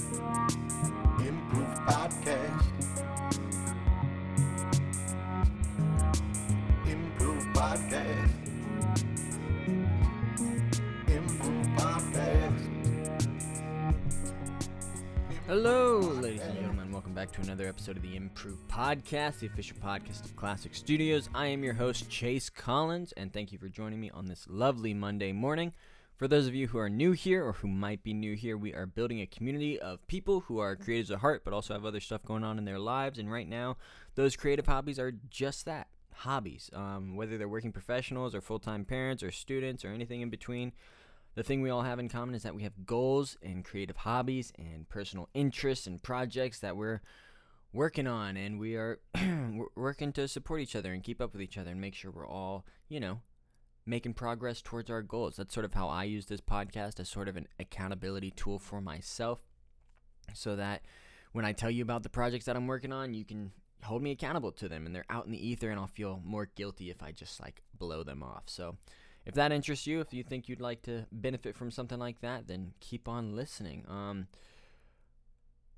Improve Podcast. Podcast. Podcast. Hello, ladies and gentlemen. Welcome back to another episode of the Improve Podcast, the official podcast of Classic Studios. I am your host, Chase Collins, and thank you for joining me on this lovely Monday morning. For those of you who are new here or who might be new here, we are building a community of people who are creatives at heart but also have other stuff going on in their lives. And right now, those creative hobbies are just that hobbies. Um, whether they're working professionals or full time parents or students or anything in between, the thing we all have in common is that we have goals and creative hobbies and personal interests and projects that we're working on and we are working to support each other and keep up with each other and make sure we're all, you know, making progress towards our goals. That's sort of how I use this podcast as sort of an accountability tool for myself so that when I tell you about the projects that I'm working on, you can hold me accountable to them and they're out in the ether and I'll feel more guilty if I just like blow them off. So if that interests you, if you think you'd like to benefit from something like that, then keep on listening. Um,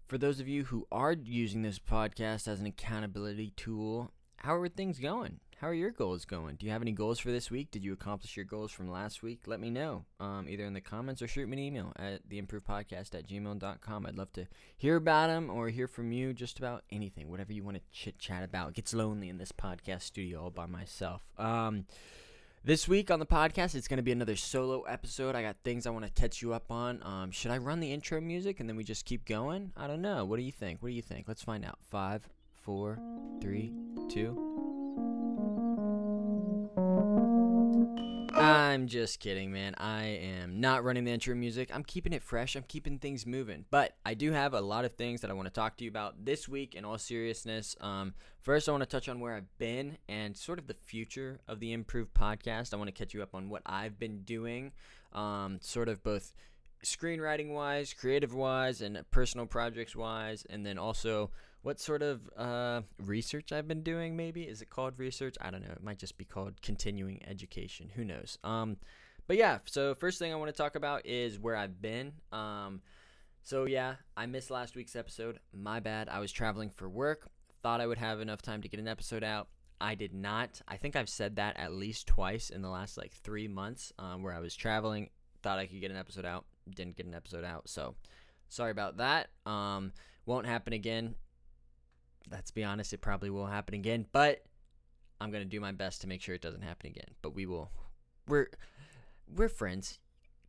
for those of you who are using this podcast as an accountability tool, how are things going? How are your goals going? Do you have any goals for this week? Did you accomplish your goals from last week? Let me know, um, either in the comments or shoot me an email at theimprovepodcast at gmail.com. I'd love to hear about them or hear from you just about anything, whatever you want to chit chat about. It gets lonely in this podcast studio all by myself. Um, this week on the podcast, it's going to be another solo episode. I got things I want to catch you up on. Um, should I run the intro music and then we just keep going? I don't know. What do you think? What do you think? Let's find out. Five, four, three, two. I'm just kidding, man. I am not running the intro music. I'm keeping it fresh. I'm keeping things moving. But I do have a lot of things that I want to talk to you about this week in all seriousness. Um, first, I want to touch on where I've been and sort of the future of the Improved podcast. I want to catch you up on what I've been doing, um, sort of both screenwriting wise, creative wise, and personal projects wise, and then also what sort of uh, research I've been doing. Maybe is it called research? I don't know. It might just be called continuing education. Who knows? Um, but yeah. So first thing I want to talk about is where I've been. Um, so yeah, I missed last week's episode. My bad. I was traveling for work. Thought I would have enough time to get an episode out. I did not. I think I've said that at least twice in the last like three months, um, where I was traveling. Thought I could get an episode out. Didn't get an episode out. So sorry about that. Um, won't happen again let's be honest, it probably will happen again, but I'm going to do my best to make sure it doesn't happen again. But we will we're we're friends.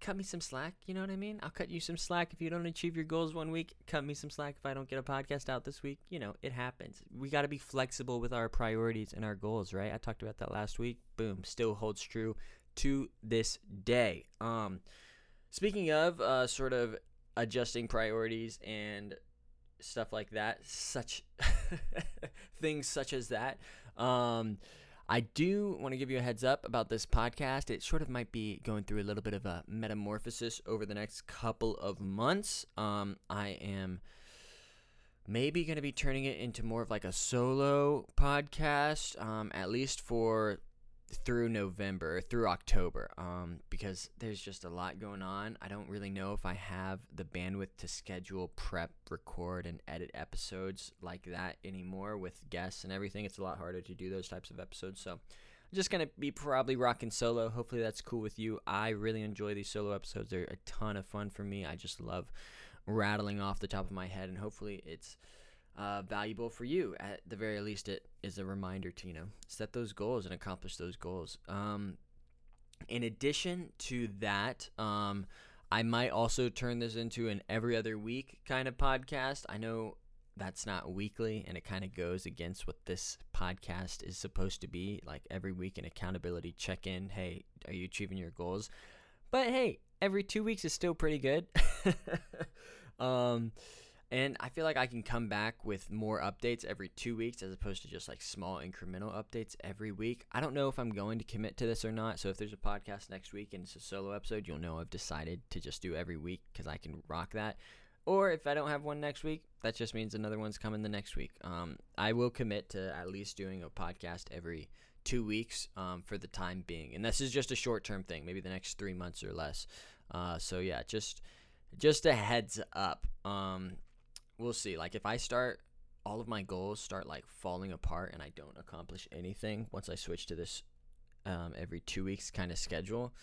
Cut me some slack, you know what I mean? I'll cut you some slack if you don't achieve your goals one week. Cut me some slack if I don't get a podcast out this week. You know, it happens. We got to be flexible with our priorities and our goals, right? I talked about that last week. Boom, still holds true to this day. Um speaking of uh sort of adjusting priorities and stuff like that, such things such as that. Um, I do want to give you a heads up about this podcast. It sort of might be going through a little bit of a metamorphosis over the next couple of months. Um, I am maybe going to be turning it into more of like a solo podcast, um, at least for through November, through October, um, because there's just a lot going on. I don't really know if I have the bandwidth to schedule, prep, record, and edit episodes like that anymore with guests and everything. It's a lot harder to do those types of episodes. So I'm just going to be probably rocking solo. Hopefully that's cool with you. I really enjoy these solo episodes, they're a ton of fun for me. I just love rattling off the top of my head, and hopefully it's uh, valuable for you. At the very least, it is a reminder to you know set those goals and accomplish those goals. Um, in addition to that, um, I might also turn this into an every other week kind of podcast. I know that's not weekly and it kind of goes against what this podcast is supposed to be like every week an accountability check in hey are you achieving your goals but hey every two weeks is still pretty good um and I feel like I can come back with more updates every two weeks as opposed to just like small incremental updates every week. I don't know if I'm going to commit to this or not. So if there's a podcast next week and it's a solo episode, you'll know I've decided to just do every week because I can rock that. Or if I don't have one next week, that just means another one's coming the next week. Um, I will commit to at least doing a podcast every two weeks um, for the time being. And this is just a short term thing, maybe the next three months or less. Uh, so yeah, just just a heads up. Um, we'll see. Like if I start all of my goals start like falling apart and I don't accomplish anything once I switch to this um, every two weeks kind of schedule,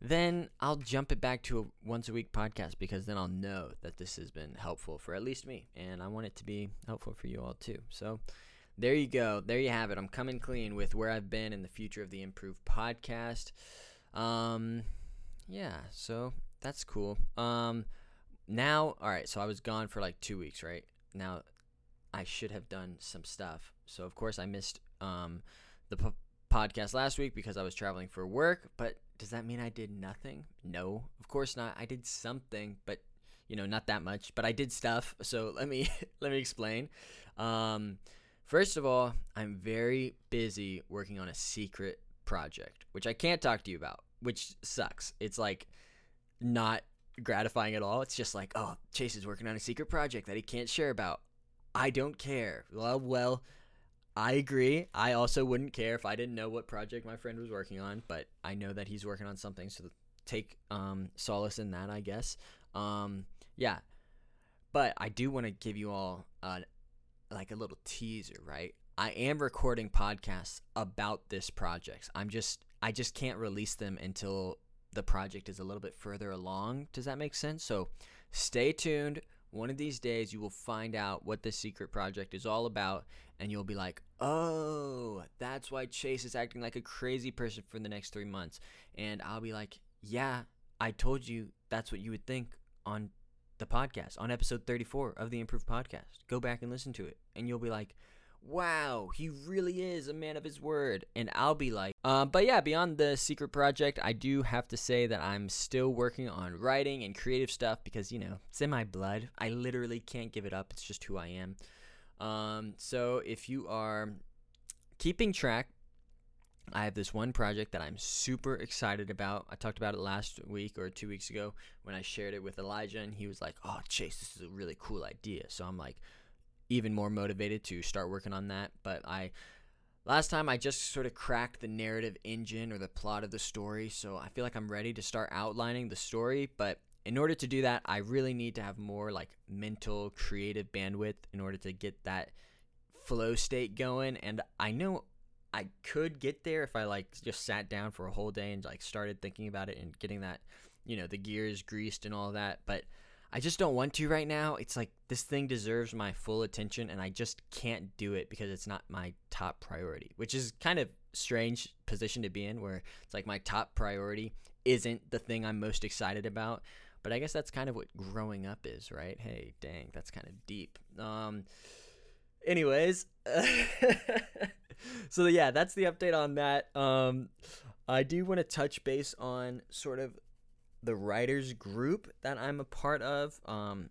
then I'll jump it back to a once a week podcast because then I'll know that this has been helpful for at least me and I want it to be helpful for you all too. So there you go. There you have it. I'm coming clean with where I've been in the future of the improved podcast. Um, yeah, so that's cool. Um, now, all right. So I was gone for like two weeks, right? Now, I should have done some stuff. So of course I missed um the podcast last week because I was traveling for work. But does that mean I did nothing? No, of course not. I did something, but you know, not that much. But I did stuff. So let me let me explain. Um, first of all, I'm very busy working on a secret project, which I can't talk to you about, which sucks. It's like not gratifying at all. It's just like, oh, Chase is working on a secret project that he can't share about. I don't care. Well, well, I agree. I also wouldn't care if I didn't know what project my friend was working on, but I know that he's working on something, so take um, solace in that, I guess. Um, yeah, but I do want to give you all uh, like a little teaser, right? I am recording podcasts about this project. I'm just I just can't release them until the project is a little bit further along. Does that make sense? So stay tuned. One of these days, you will find out what this secret project is all about, and you'll be like, oh, that's why Chase is acting like a crazy person for the next three months. And I'll be like, yeah, I told you that's what you would think on the podcast, on episode 34 of the Improved Podcast. Go back and listen to it, and you'll be like, wow, he really is a man of his word. And I'll be like, uh, but yeah, beyond the secret project, I do have to say that I'm still working on writing and creative stuff because, you know, it's in my blood. I literally can't give it up. It's just who I am. Um, so if you are keeping track, I have this one project that I'm super excited about. I talked about it last week or two weeks ago when I shared it with Elijah, and he was like, Oh, Chase, this is a really cool idea. So I'm like, even more motivated to start working on that. But I last time I just sort of cracked the narrative engine or the plot of the story, so I feel like I'm ready to start outlining the story, but in order to do that, I really need to have more like mental creative bandwidth in order to get that flow state going and I know I could get there if I like just sat down for a whole day and like started thinking about it and getting that, you know, the gears greased and all that, but I just don't want to right now. It's like this thing deserves my full attention and I just can't do it because it's not my top priority, which is kind of strange position to be in where it's like my top priority isn't the thing I'm most excited about. But I guess that's kind of what growing up is, right? Hey, dang, that's kind of deep. Um anyways, so yeah, that's the update on that. Um I do want to touch base on sort of the writers group that I'm a part of. Um,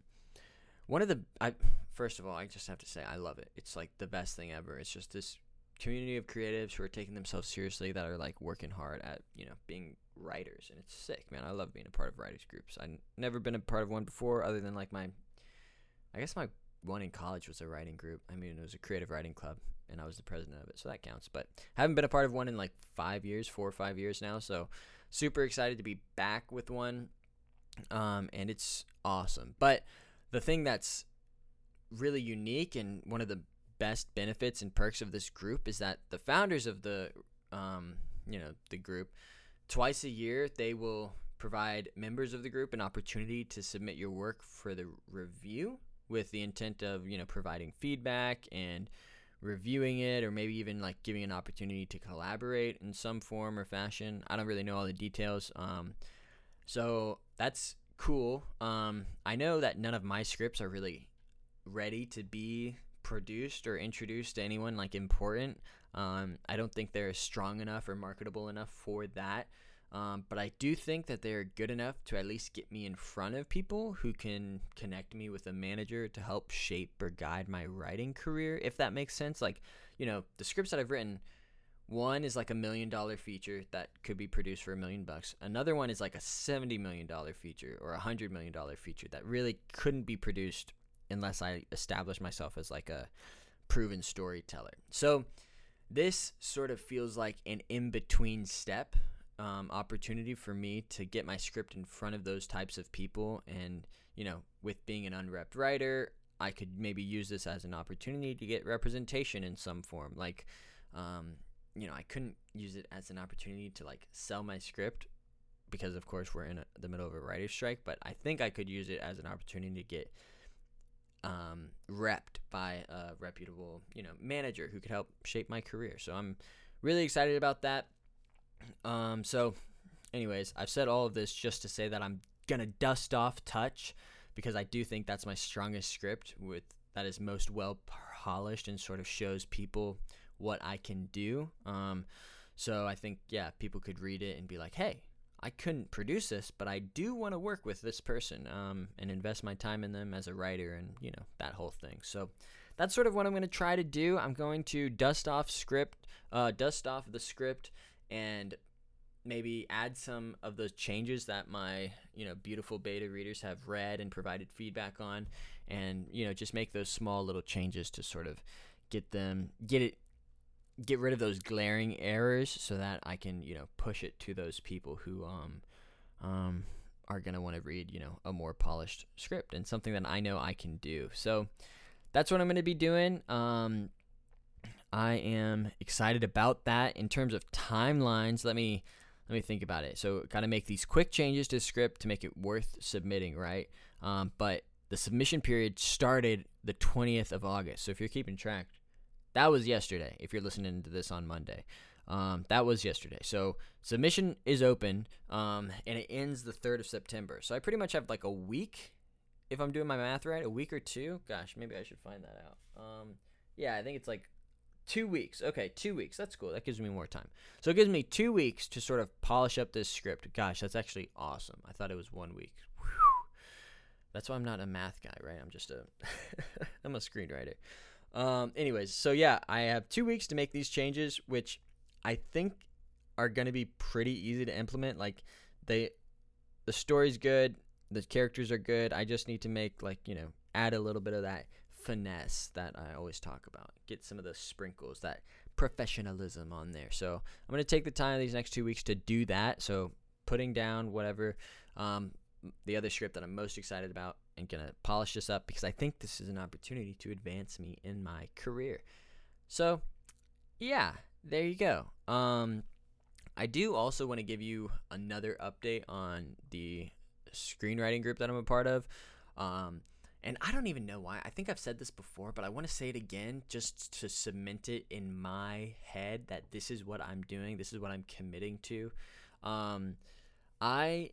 one of the I first of all, I just have to say I love it. It's like the best thing ever. It's just this community of creatives who are taking themselves seriously that are like working hard at you know being writers and it's sick man i love being a part of writers groups i've never been a part of one before other than like my i guess my one in college was a writing group i mean it was a creative writing club and i was the president of it so that counts but haven't been a part of one in like five years four or five years now so super excited to be back with one. Um, and it's awesome. But the thing that's really unique and one of the best benefits and perks of this group is that the founders of the um, you know the group twice a year they will provide members of the group an opportunity to submit your work for the review with the intent of you know providing feedback and reviewing it or maybe even like giving an opportunity to collaborate in some form or fashion. I don't really know all the details. Um, so that's cool. Um, I know that none of my scripts are really ready to be produced or introduced to anyone like important. Um, I don't think they're strong enough or marketable enough for that. Um, but I do think that they're good enough to at least get me in front of people who can connect me with a manager to help shape or guide my writing career, if that makes sense. Like, you know, the scripts that I've written, one is like a million dollar feature that could be produced for a million bucks. Another one is like a $70 million feature or a $100 million feature that really couldn't be produced unless I establish myself as like a proven storyteller. So, this sort of feels like an in between step um, opportunity for me to get my script in front of those types of people. And, you know, with being an unrepped writer, I could maybe use this as an opportunity to get representation in some form. Like, um, you know, I couldn't use it as an opportunity to like sell my script because, of course, we're in a, the middle of a writer's strike. But I think I could use it as an opportunity to get um, repped by a reputable, you know, manager who could help shape my career. So I'm really excited about that. Um, so, anyways, I've said all of this just to say that I'm gonna dust off Touch because I do think that's my strongest script with that is most well polished and sort of shows people what I can do. Um, so I think yeah, people could read it and be like, hey, I couldn't produce this, but I do want to work with this person um, and invest my time in them as a writer and, you know, that whole thing. So that's sort of what I'm going to try to do. I'm going to dust off script, uh, dust off the script and maybe add some of those changes that my, you know, beautiful beta readers have read and provided feedback on and, you know, just make those small little changes to sort of get them, get it get rid of those glaring errors so that I can, you know, push it to those people who um um are going to want to read, you know, a more polished script and something that I know I can do. So that's what I'm going to be doing. Um I am excited about that in terms of timelines. Let me let me think about it. So, got to make these quick changes to the script to make it worth submitting, right? Um, but the submission period started the 20th of August. So, if you're keeping track, that was yesterday. If you're listening to this on Monday, um, that was yesterday. So submission is open, um, and it ends the third of September. So I pretty much have like a week, if I'm doing my math right, a week or two. Gosh, maybe I should find that out. Um, yeah, I think it's like two weeks. Okay, two weeks. That's cool. That gives me more time. So it gives me two weeks to sort of polish up this script. Gosh, that's actually awesome. I thought it was one week. Whew. That's why I'm not a math guy, right? I'm just a I'm a screenwriter. Um, anyways, so yeah, I have two weeks to make these changes, which I think are going to be pretty easy to implement. Like they, the story's good, the characters are good. I just need to make like you know add a little bit of that finesse that I always talk about. Get some of the sprinkles, that professionalism on there. So I'm going to take the time these next two weeks to do that. So putting down whatever um, the other script that I'm most excited about and gonna polish this up because I think this is an opportunity to advance me in my career. So, yeah, there you go. Um, I do also want to give you another update on the screenwriting group that I'm a part of. Um, and I don't even know why. I think I've said this before, but I want to say it again just to cement it in my head that this is what I'm doing. This is what I'm committing to. Um, I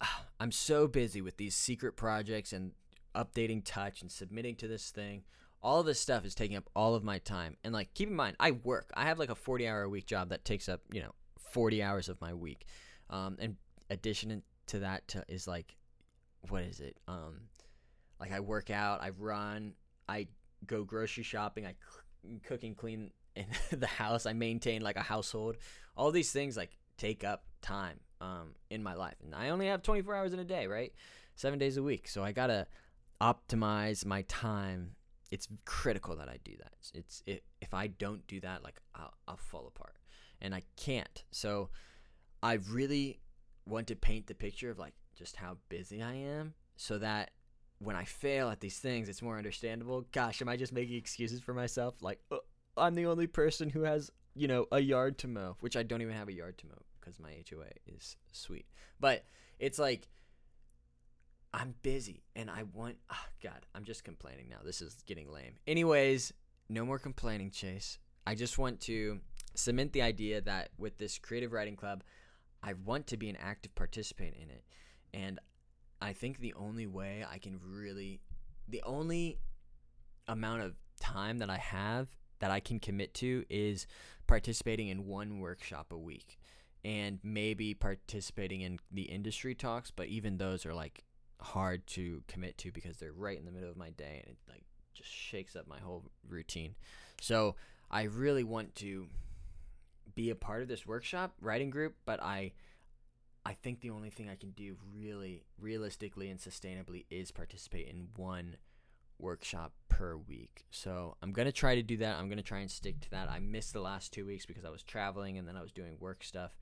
I'm so busy with these secret projects and updating touch and submitting to this thing. All this stuff is taking up all of my time. And like keep in mind, I work. I have like a 40 hour a week job that takes up, you know, 40 hours of my week. Um, and addition to that to, is like what is it? Um, like I work out, I run, I go grocery shopping, I cook and clean in the house, I maintain like a household. All these things like take up time um, in my life. And I only have 24 hours in a day, right? Seven days a week. So I got to optimize my time. It's critical that I do that. It's it, if I don't do that, like I'll, I'll fall apart, and I can't. So I really want to paint the picture of like just how busy I am, so that when I fail at these things, it's more understandable. Gosh, am I just making excuses for myself? Like uh, I'm the only person who has you know a yard to mow, which I don't even have a yard to mow because my HOA is sweet. But it's like I'm busy and I want oh god, I'm just complaining now. This is getting lame. Anyways, no more complaining, Chase. I just want to cement the idea that with this creative writing club, I want to be an active participant in it. And I think the only way I can really the only amount of time that I have that I can commit to is participating in one workshop a week and maybe participating in the industry talks, but even those are like hard to commit to because they're right in the middle of my day and it like just shakes up my whole routine. So I really want to be a part of this workshop writing group, but I I think the only thing I can do really realistically and sustainably is participate in one workshop per week. So I'm gonna try to do that. I'm gonna try and stick to that. I missed the last two weeks because I was traveling and then I was doing work stuff.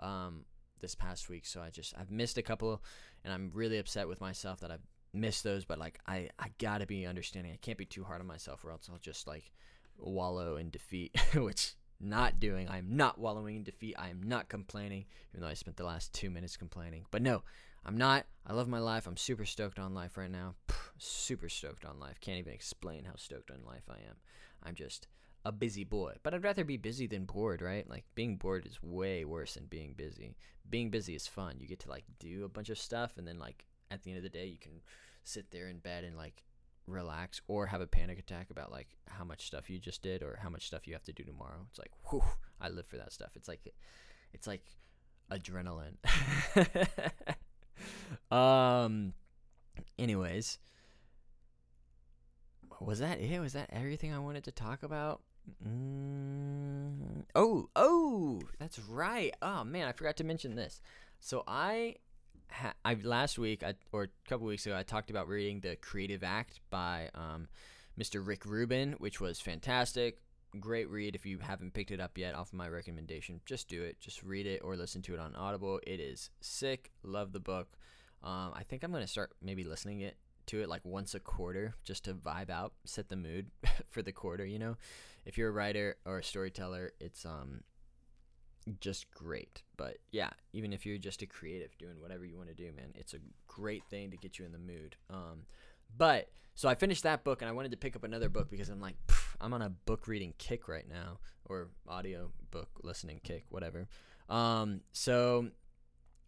um, this past week. So I just I've missed a couple, and I'm really upset with myself that I've missed those. But like I I gotta be understanding. I can't be too hard on myself, or else I'll just like wallow in defeat, which not doing. I'm not wallowing in defeat. I am not complaining, even though I spent the last two minutes complaining. But no, I'm not. I love my life. I'm super stoked on life right now. super stoked on life. Can't even explain how stoked on life I am. I'm just a busy boy. But I'd rather be busy than bored, right? Like being bored is way worse than being busy. Being busy is fun. You get to like do a bunch of stuff and then like at the end of the day you can sit there in bed and like relax or have a panic attack about like how much stuff you just did or how much stuff you have to do tomorrow. It's like, whew, I live for that stuff. It's like it's like adrenaline. um anyways, was that it? Was that everything I wanted to talk about? Mm, oh, oh, that's right. Oh man, I forgot to mention this. So I, ha- I last week I, or a couple weeks ago I talked about reading the Creative Act by um, Mr. Rick Rubin, which was fantastic. Great read. If you haven't picked it up yet, off of my recommendation, just do it. Just read it or listen to it on Audible. It is sick. Love the book. Um, I think I'm gonna start maybe listening it to it like once a quarter just to vibe out, set the mood for the quarter, you know. If you're a writer or a storyteller, it's um just great. But yeah, even if you're just a creative doing whatever you want to do, man, it's a great thing to get you in the mood. Um but so I finished that book and I wanted to pick up another book because I'm like I'm on a book reading kick right now or audio book listening kick, whatever. Um so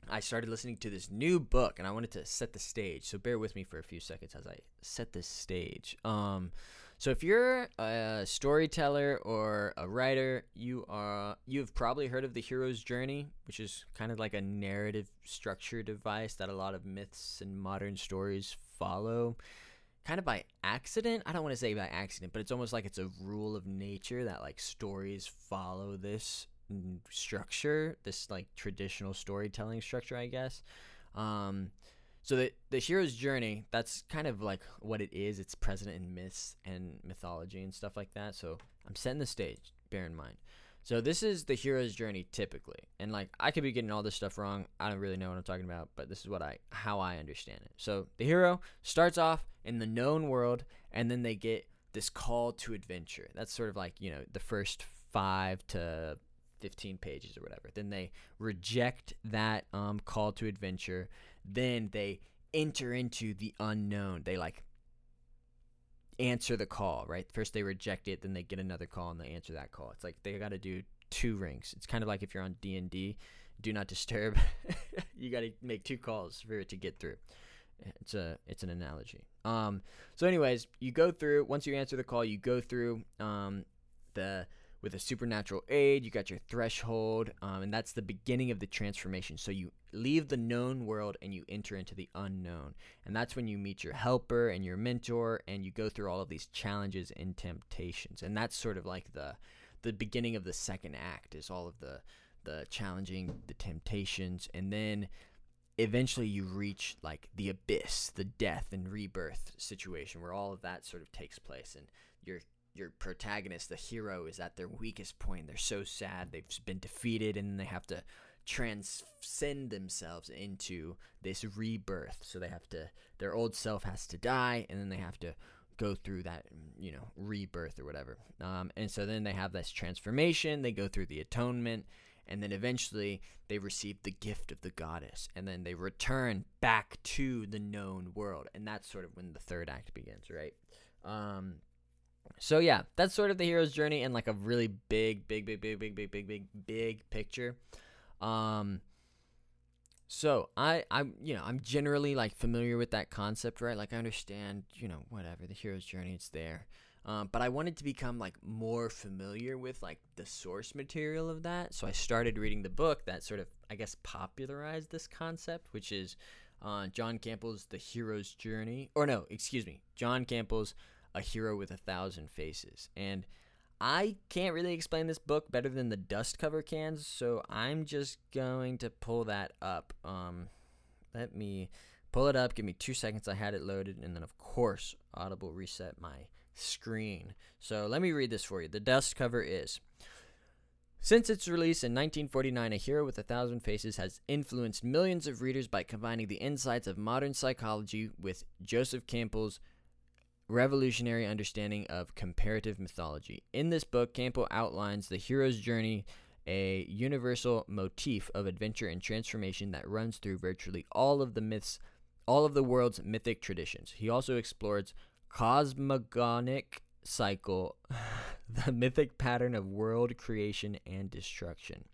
I started listening to this new book and I wanted to set the stage. So bear with me for a few seconds as I set the stage. Um, so if you're a storyteller or a writer, you are you've probably heard of the hero's journey, which is kind of like a narrative structure device that a lot of myths and modern stories follow. Kind of by accident. I don't want to say by accident, but it's almost like it's a rule of nature that like stories follow this structure, this like traditional storytelling structure, I guess. Um, so the the hero's journey, that's kind of like what it is. It's present in myths and mythology and stuff like that. So I'm setting the stage. Bear in mind. So this is the hero's journey typically, and like I could be getting all this stuff wrong. I don't really know what I'm talking about, but this is what I how I understand it. So the hero starts off in the known world, and then they get this call to adventure. That's sort of like you know the first five to 15 pages or whatever. Then they reject that um, call to adventure. Then they enter into the unknown. They like answer the call, right? First they reject it, then they get another call and they answer that call. It's like they got to do two rings. It's kind of like if you're on D&D, do not disturb. you got to make two calls for it to get through. It's a it's an analogy. Um so anyways, you go through once you answer the call, you go through um the with a supernatural aid. You got your threshold, um, and that's the beginning of the transformation. So you leave the known world and you enter into the unknown, and that's when you meet your helper and your mentor, and you go through all of these challenges and temptations. And that's sort of like the the beginning of the second act is all of the the challenging, the temptations, and then eventually you reach like the abyss, the death and rebirth situation where all of that sort of takes place, and you're your protagonist, the hero, is at their weakest point. They're so sad. They've been defeated and they have to transcend themselves into this rebirth. So they have to, their old self has to die and then they have to go through that, you know, rebirth or whatever. Um, and so then they have this transformation. They go through the atonement. And then eventually they receive the gift of the goddess. And then they return back to the known world. And that's sort of when the third act begins, right? Um, so yeah, that's sort of the hero's journey in like a really big, big, big, big, big, big, big, big, big picture. Um, so I, I'm, you know, I'm generally like familiar with that concept, right? Like I understand, you know, whatever the hero's journey, it's there. Um, but I wanted to become like more familiar with like the source material of that. So I started reading the book that sort of, I guess, popularized this concept, which is uh, John Campbell's The Hero's Journey. Or no, excuse me, John Campbell's a Hero with a Thousand Faces. And I can't really explain this book better than the dust cover cans, so I'm just going to pull that up. Um, let me pull it up. Give me two seconds. I had it loaded, and then of course, Audible reset my screen. So let me read this for you. The dust cover is Since its release in 1949, A Hero with a Thousand Faces has influenced millions of readers by combining the insights of modern psychology with Joseph Campbell's revolutionary understanding of comparative mythology. In this book, Campbell outlines the hero's journey, a universal motif of adventure and transformation that runs through virtually all of the myths, all of the world's mythic traditions. He also explores cosmogonic cycle, the mythic pattern of world creation and destruction.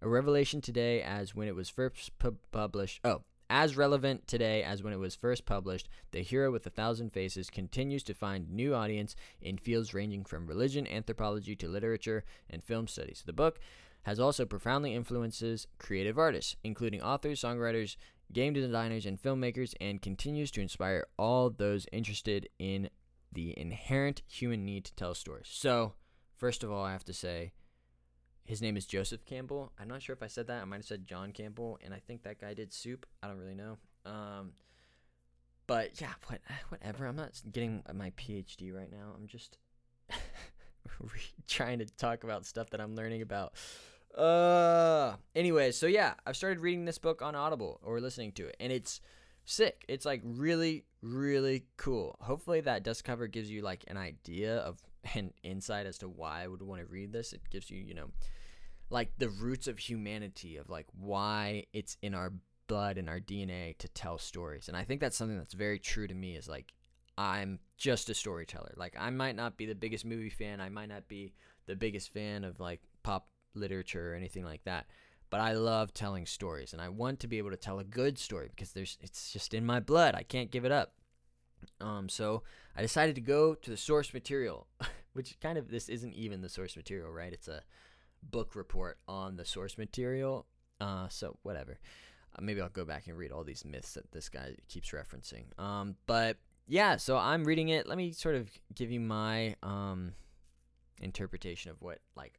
A revelation today as when it was first pu- published. Oh, as relevant today as when it was first published, The Hero with a Thousand Faces continues to find new audience in fields ranging from religion, anthropology to literature and film studies. The book has also profoundly influences creative artists, including authors, songwriters, game designers, and filmmakers, and continues to inspire all those interested in the inherent human need to tell stories. So, first of all, I have to say, his name is Joseph Campbell. I'm not sure if I said that. I might have said John Campbell, and I think that guy did Soup. I don't really know. Um, but yeah, what, whatever. I'm not getting my PhD right now. I'm just trying to talk about stuff that I'm learning about. Uh, anyway, so yeah, I've started reading this book on Audible or listening to it, and it's sick. It's like really, really cool. Hopefully, that dust cover gives you like an idea of an insight as to why I would want to read this. It gives you, you know, like the roots of humanity, of like why it's in our blood and our DNA to tell stories. And I think that's something that's very true to me is like I'm just a storyteller. Like I might not be the biggest movie fan, I might not be the biggest fan of like pop literature or anything like that. But I love telling stories and I want to be able to tell a good story because there's it's just in my blood. I can't give it up. Um so I decided to go to the source material, which kind of this isn't even the source material, right? It's a book report on the source material. Uh, so whatever. Uh, maybe I'll go back and read all these myths that this guy keeps referencing. Um, but yeah, so I'm reading it. Let me sort of give you my um, interpretation of what like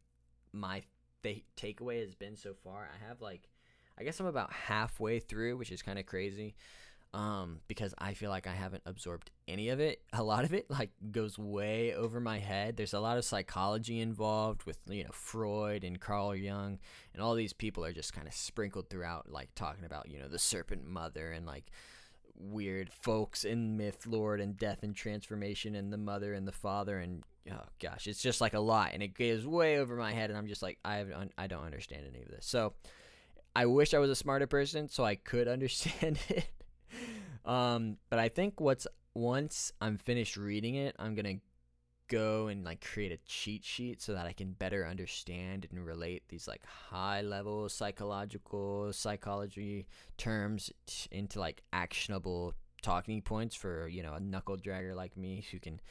my th- takeaway has been so far. I have like, I guess I'm about halfway through, which is kind of crazy um, because I feel like I haven't absorbed any of it. A lot of it like goes way over my head. There's a lot of psychology involved with you know Freud and Carl Jung, and all these people are just kind of sprinkled throughout, like talking about you know the serpent mother and like weird folks in myth, lord, and death and transformation, and the mother and the father, and oh gosh, it's just like a lot, and it goes way over my head, and I'm just like I have, I don't understand any of this. So I wish I was a smarter person so I could understand it. Um, but I think what's once I'm finished reading it, I'm gonna go and like create a cheat sheet so that I can better understand and relate these like high level psychological psychology terms t- into like actionable talking points for you know a knuckle dragger like me who can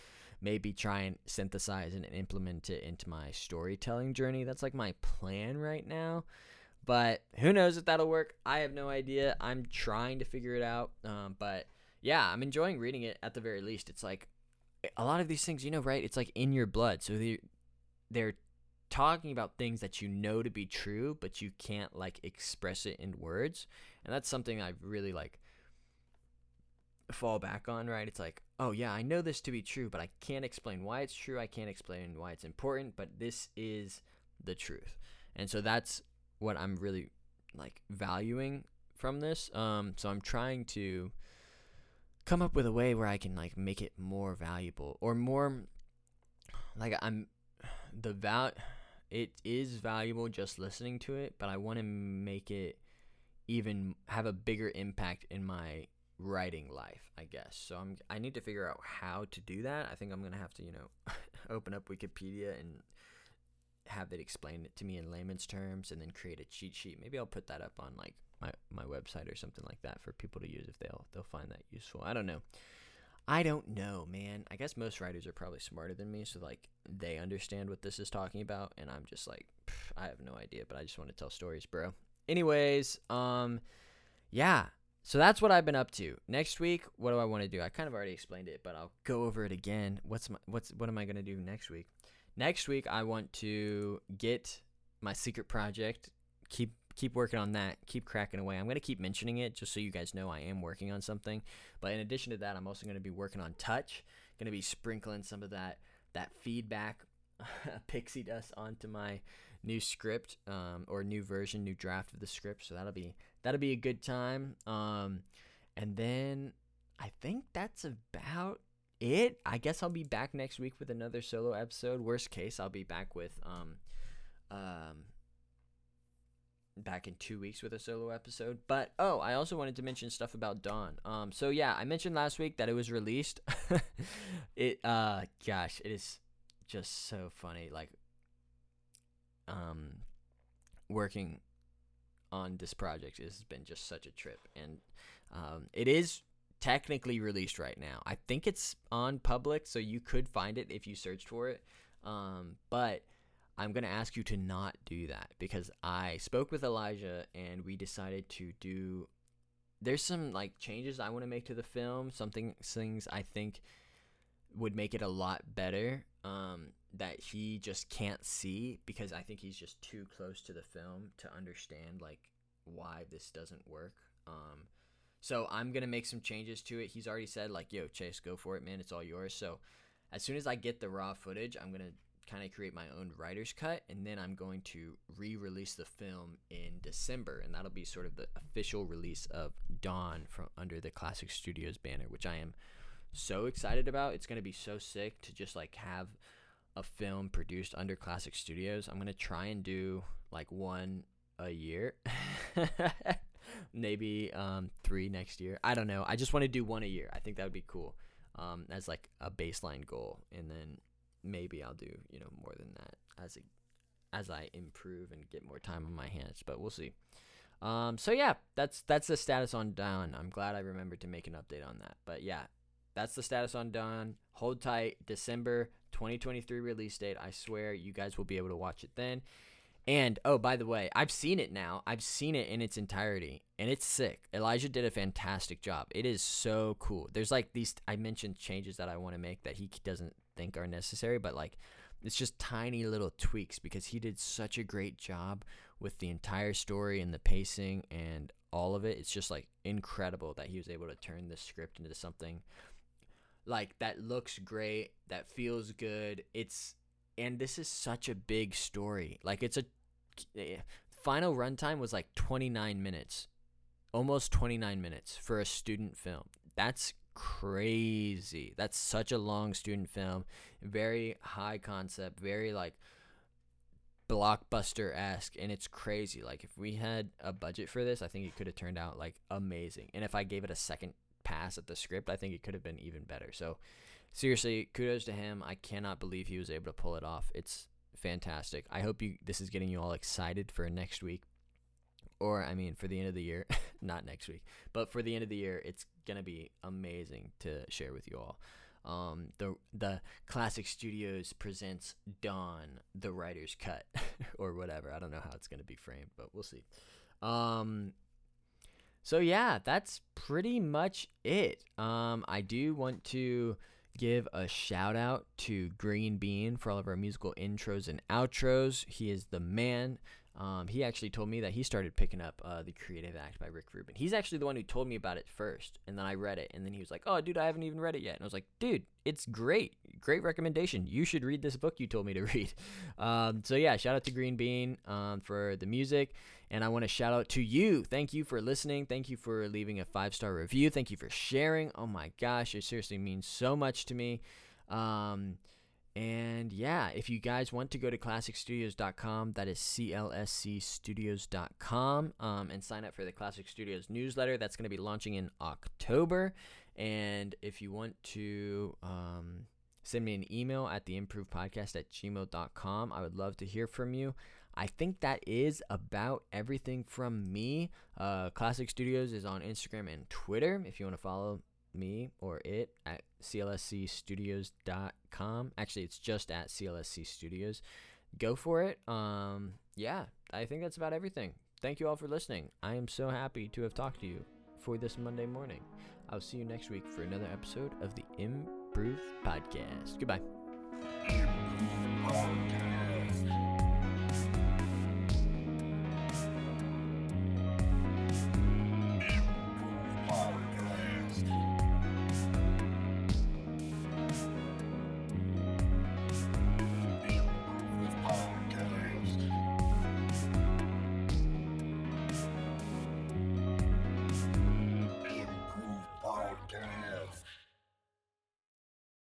maybe try and synthesize and implement it into my storytelling journey. That's like my plan right now. But who knows if that'll work? I have no idea. I'm trying to figure it out. Um, but yeah, I'm enjoying reading it at the very least. It's like a lot of these things, you know, right? It's like in your blood. So they're, they're talking about things that you know to be true, but you can't like express it in words. And that's something I've really like fall back on, right? It's like, oh yeah, I know this to be true, but I can't explain why it's true. I can't explain why it's important, but this is the truth. And so that's what I'm really like valuing from this. Um, so I'm trying to come up with a way where I can like make it more valuable or more like I'm the val it is valuable just listening to it, but I want to make it even have a bigger impact in my writing life, I guess. So I'm I need to figure out how to do that. I think I'm going to have to, you know, open up Wikipedia and have it explain it to me in layman's terms and then create a cheat sheet. Maybe I'll put that up on like my, my website or something like that for people to use if they'll they'll find that useful. I don't know. I don't know, man. I guess most writers are probably smarter than me, so like they understand what this is talking about, and I'm just like, I have no idea, but I just want to tell stories, bro. Anyways, um, yeah. So that's what I've been up to. Next week, what do I want to do? I kind of already explained it, but I'll go over it again. What's my what's what am I gonna do next week? Next week, I want to get my secret project. Keep keep working on that. Keep cracking away. I'm gonna keep mentioning it just so you guys know I am working on something. But in addition to that, I'm also gonna be working on touch. Gonna be sprinkling some of that that feedback pixie dust onto my new script um, or new version, new draft of the script. So that'll be that'll be a good time. Um, and then I think that's about it. I guess I'll be back next week with another solo episode. Worst case, I'll be back with um, um, back in two weeks with a solo episode. But oh, I also wanted to mention stuff about Dawn. Um, so yeah, I mentioned last week that it was released. it uh, gosh, it is just so funny. Like, um, working on this project has been just such a trip, and um, it is technically released right now. I think it's on public, so you could find it if you searched for it. Um, but I'm going to ask you to not do that because I spoke with Elijah and we decided to do there's some like changes I want to make to the film, something things I think would make it a lot better um, that he just can't see because I think he's just too close to the film to understand like why this doesn't work. Um, so I'm gonna make some changes to it. He's already said like, "Yo, Chase, go for it, man. It's all yours." So as soon as I get the raw footage, I'm gonna kind of create my own writer's cut, and then I'm going to re-release the film in December, and that'll be sort of the official release of Dawn from under the Classic Studios banner, which I am so excited about. It's gonna be so sick to just like have a film produced under Classic Studios. I'm gonna try and do like one a year. Maybe um, three next year. I don't know. I just want to do one a year. I think that would be cool um, as like a baseline goal, and then maybe I'll do you know more than that as a, as I improve and get more time on my hands. But we'll see. Um, so yeah, that's that's the status on Dawn. I'm glad I remembered to make an update on that. But yeah, that's the status on Dawn. Hold tight, December 2023 release date. I swear you guys will be able to watch it then. And oh, by the way, I've seen it now. I've seen it in its entirety, and it's sick. Elijah did a fantastic job. It is so cool. There's like these I mentioned changes that I want to make that he doesn't think are necessary, but like it's just tiny little tweaks because he did such a great job with the entire story and the pacing and all of it. It's just like incredible that he was able to turn the script into something like that looks great, that feels good. It's and this is such a big story. Like it's a Eh, final runtime was like 29 minutes, almost 29 minutes for a student film. That's crazy. That's such a long student film. Very high concept, very like blockbuster esque, and it's crazy. Like if we had a budget for this, I think it could have turned out like amazing. And if I gave it a second pass at the script, I think it could have been even better. So seriously, kudos to him. I cannot believe he was able to pull it off. It's fantastic. I hope you this is getting you all excited for next week. Or I mean for the end of the year, not next week, but for the end of the year, it's gonna be amazing to share with you all. Um, the the Classic Studios presents Dawn, the writer's cut, or whatever. I don't know how it's gonna be framed, but we'll see. Um, so yeah, that's pretty much it. Um, I do want to give a shout out to Green Bean for all of our musical intros and outros. He is the man. Um, he actually told me that he started picking up uh, the Creative Act by Rick Rubin. He's actually the one who told me about it first, and then I read it, and then he was like, "Oh, dude, I haven't even read it yet." And I was like, "Dude, it's great, great recommendation. You should read this book you told me to read." Um, so yeah, shout out to Green Bean um, for the music, and I want to shout out to you. Thank you for listening. Thank you for leaving a five star review. Thank you for sharing. Oh my gosh, it seriously means so much to me. Um, and yeah, if you guys want to go to classicstudios.com, that is clscstudios.com, um, and sign up for the Classic Studios newsletter. That's going to be launching in October. And if you want to um, send me an email at the podcast at gmail.com, I would love to hear from you. I think that is about everything from me. Uh, Classic Studios is on Instagram and Twitter if you want to follow me or it at clscstudios.com. Actually, it's just at clscstudios. Go for it. Um, yeah, I think that's about everything. Thank you all for listening. I am so happy to have talked to you for this Monday morning. I'll see you next week for another episode of the Improve Podcast. Goodbye.